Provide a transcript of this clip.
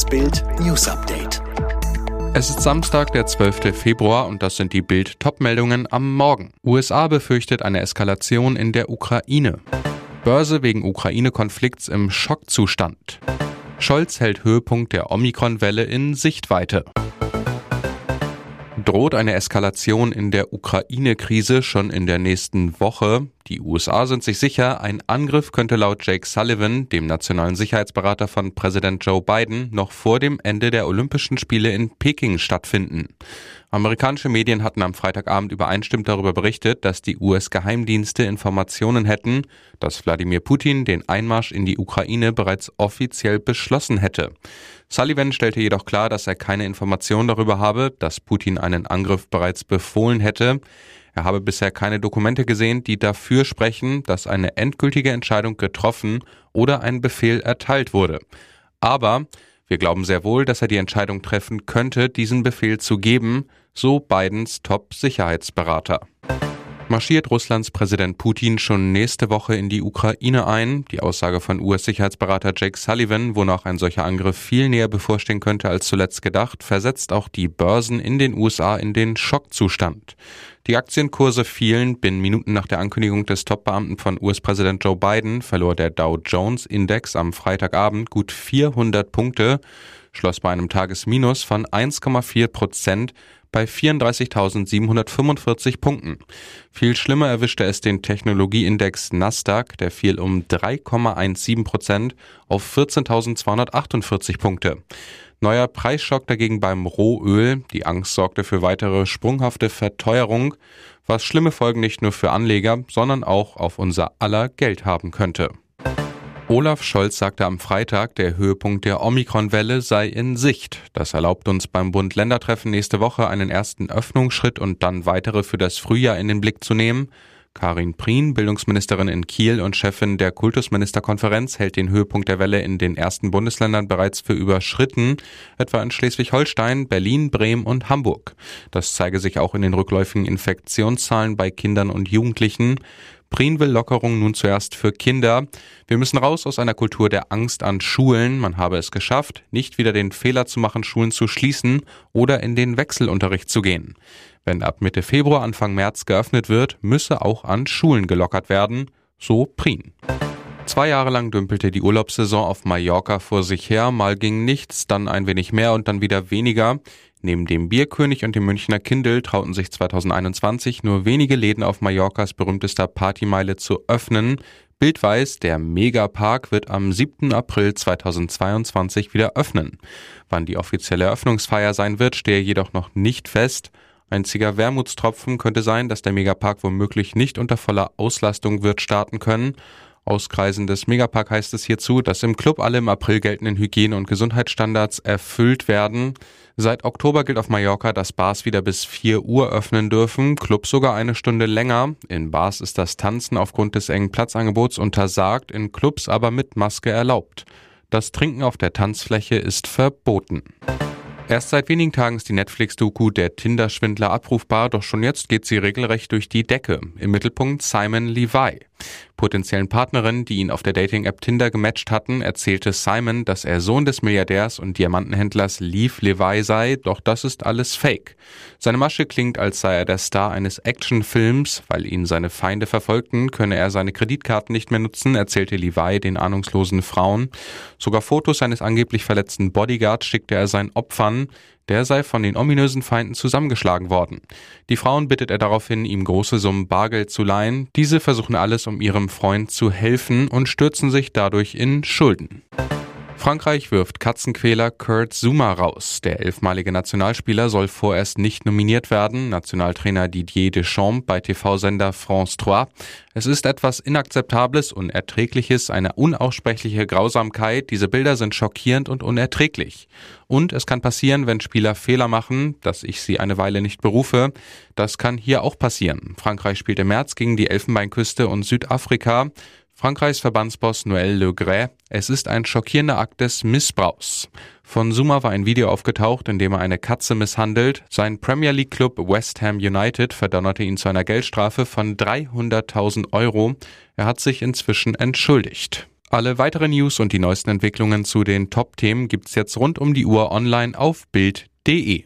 Das Bild News Update. Es ist Samstag, der 12. Februar und das sind die Bild Topmeldungen am Morgen. USA befürchtet eine Eskalation in der Ukraine. Börse wegen Ukraine-Konflikts im Schockzustand. Scholz hält Höhepunkt der Omikron-Welle in Sichtweite. Droht eine Eskalation in der Ukraine-Krise schon in der nächsten Woche? Die USA sind sich sicher, ein Angriff könnte laut Jake Sullivan, dem nationalen Sicherheitsberater von Präsident Joe Biden, noch vor dem Ende der Olympischen Spiele in Peking stattfinden. Amerikanische Medien hatten am Freitagabend übereinstimmend darüber berichtet, dass die US-Geheimdienste Informationen hätten, dass Wladimir Putin den Einmarsch in die Ukraine bereits offiziell beschlossen hätte. Sullivan stellte jedoch klar, dass er keine Informationen darüber habe, dass Putin einen Angriff bereits befohlen hätte. Er habe bisher keine Dokumente gesehen, die dafür sprechen, dass eine endgültige Entscheidung getroffen oder ein Befehl erteilt wurde. Aber wir glauben sehr wohl, dass er die Entscheidung treffen könnte, diesen Befehl zu geben, so Bidens Top-Sicherheitsberater marschiert Russlands Präsident Putin schon nächste Woche in die Ukraine ein. Die Aussage von US-Sicherheitsberater Jake Sullivan, wonach ein solcher Angriff viel näher bevorstehen könnte als zuletzt gedacht, versetzt auch die Börsen in den USA in den Schockzustand. Die Aktienkurse fielen. Binnen Minuten nach der Ankündigung des Topbeamten von US-Präsident Joe Biden verlor der Dow Jones Index am Freitagabend gut 400 Punkte, schloss bei einem Tagesminus von 1,4 Prozent bei 34.745 Punkten. Viel schlimmer erwischte es den Technologieindex Nasdaq, der fiel um 3,17 Prozent auf 14.248 Punkte. Neuer Preisschock dagegen beim Rohöl. Die Angst sorgte für weitere sprunghafte Verteuerung, was schlimme Folgen nicht nur für Anleger, sondern auch auf unser aller Geld haben könnte. Olaf Scholz sagte am Freitag, der Höhepunkt der Omikron-Welle sei in Sicht. Das erlaubt uns beim Bund-Länder-Treffen nächste Woche einen ersten Öffnungsschritt und dann weitere für das Frühjahr in den Blick zu nehmen. Karin Prien, Bildungsministerin in Kiel und Chefin der Kultusministerkonferenz, hält den Höhepunkt der Welle in den ersten Bundesländern bereits für überschritten, etwa in Schleswig-Holstein, Berlin, Bremen und Hamburg. Das zeige sich auch in den rückläufigen Infektionszahlen bei Kindern und Jugendlichen. Prien will Lockerung nun zuerst für Kinder. Wir müssen raus aus einer Kultur der Angst an Schulen. Man habe es geschafft, nicht wieder den Fehler zu machen, Schulen zu schließen oder in den Wechselunterricht zu gehen. Wenn ab Mitte Februar, Anfang März geöffnet wird, müsse auch an Schulen gelockert werden, so Prien. Zwei Jahre lang dümpelte die Urlaubssaison auf Mallorca vor sich her, mal ging nichts, dann ein wenig mehr und dann wieder weniger. Neben dem Bierkönig und dem Münchner Kindl trauten sich 2021 nur wenige Läden auf Mallorcas berühmtester Partymeile zu öffnen. Bild weiß, der Megapark wird am 7. April 2022 wieder öffnen. Wann die offizielle Eröffnungsfeier sein wird, stehe jedoch noch nicht fest. Einziger Wermutstropfen könnte sein, dass der Megapark womöglich nicht unter voller Auslastung wird starten können. Aus Kreisen des Megapark heißt es hierzu, dass im Club alle im April geltenden Hygiene- und Gesundheitsstandards erfüllt werden. Seit Oktober gilt auf Mallorca, dass Bars wieder bis 4 Uhr öffnen dürfen, Clubs sogar eine Stunde länger. In Bars ist das Tanzen aufgrund des engen Platzangebots untersagt, in Clubs aber mit Maske erlaubt. Das Trinken auf der Tanzfläche ist verboten. Erst seit wenigen Tagen ist die Netflix-Doku Der Tinder-Schwindler abrufbar, doch schon jetzt geht sie regelrecht durch die Decke. Im Mittelpunkt Simon Levi. Potenziellen Partnerinnen, die ihn auf der Dating-App Tinder gematcht hatten, erzählte Simon, dass er Sohn des Milliardärs und Diamantenhändlers Leaf Levi sei, doch das ist alles Fake. Seine Masche klingt, als sei er der Star eines Actionfilms. Weil ihn seine Feinde verfolgten, könne er seine Kreditkarten nicht mehr nutzen, erzählte Levi den ahnungslosen Frauen. Sogar Fotos seines angeblich verletzten Bodyguards schickte er seinen Opfern. Der sei von den ominösen Feinden zusammengeschlagen worden. Die Frauen bittet er daraufhin, ihm große Summen Bargeld zu leihen. Diese versuchen alles, um ihrem Freund zu helfen und stürzen sich dadurch in Schulden. Frankreich wirft Katzenquäler Kurt Zuma raus. Der elfmalige Nationalspieler soll vorerst nicht nominiert werden. Nationaltrainer Didier Deschamps bei TV-Sender France 3. Es ist etwas Inakzeptables, Unerträgliches, eine unaussprechliche Grausamkeit. Diese Bilder sind schockierend und unerträglich. Und es kann passieren, wenn Spieler Fehler machen, dass ich sie eine Weile nicht berufe. Das kann hier auch passieren. Frankreich spielt im März gegen die Elfenbeinküste und Südafrika. Frankreichs Verbandsboss Noël Le Gray, es ist ein schockierender Akt des Missbrauchs. Von Zuma war ein Video aufgetaucht, in dem er eine Katze misshandelt. Sein Premier League Club West Ham United verdonnerte ihn zu einer Geldstrafe von 300.000 Euro. Er hat sich inzwischen entschuldigt. Alle weiteren News und die neuesten Entwicklungen zu den Top-Themen gibt's jetzt rund um die Uhr online auf Bild.de.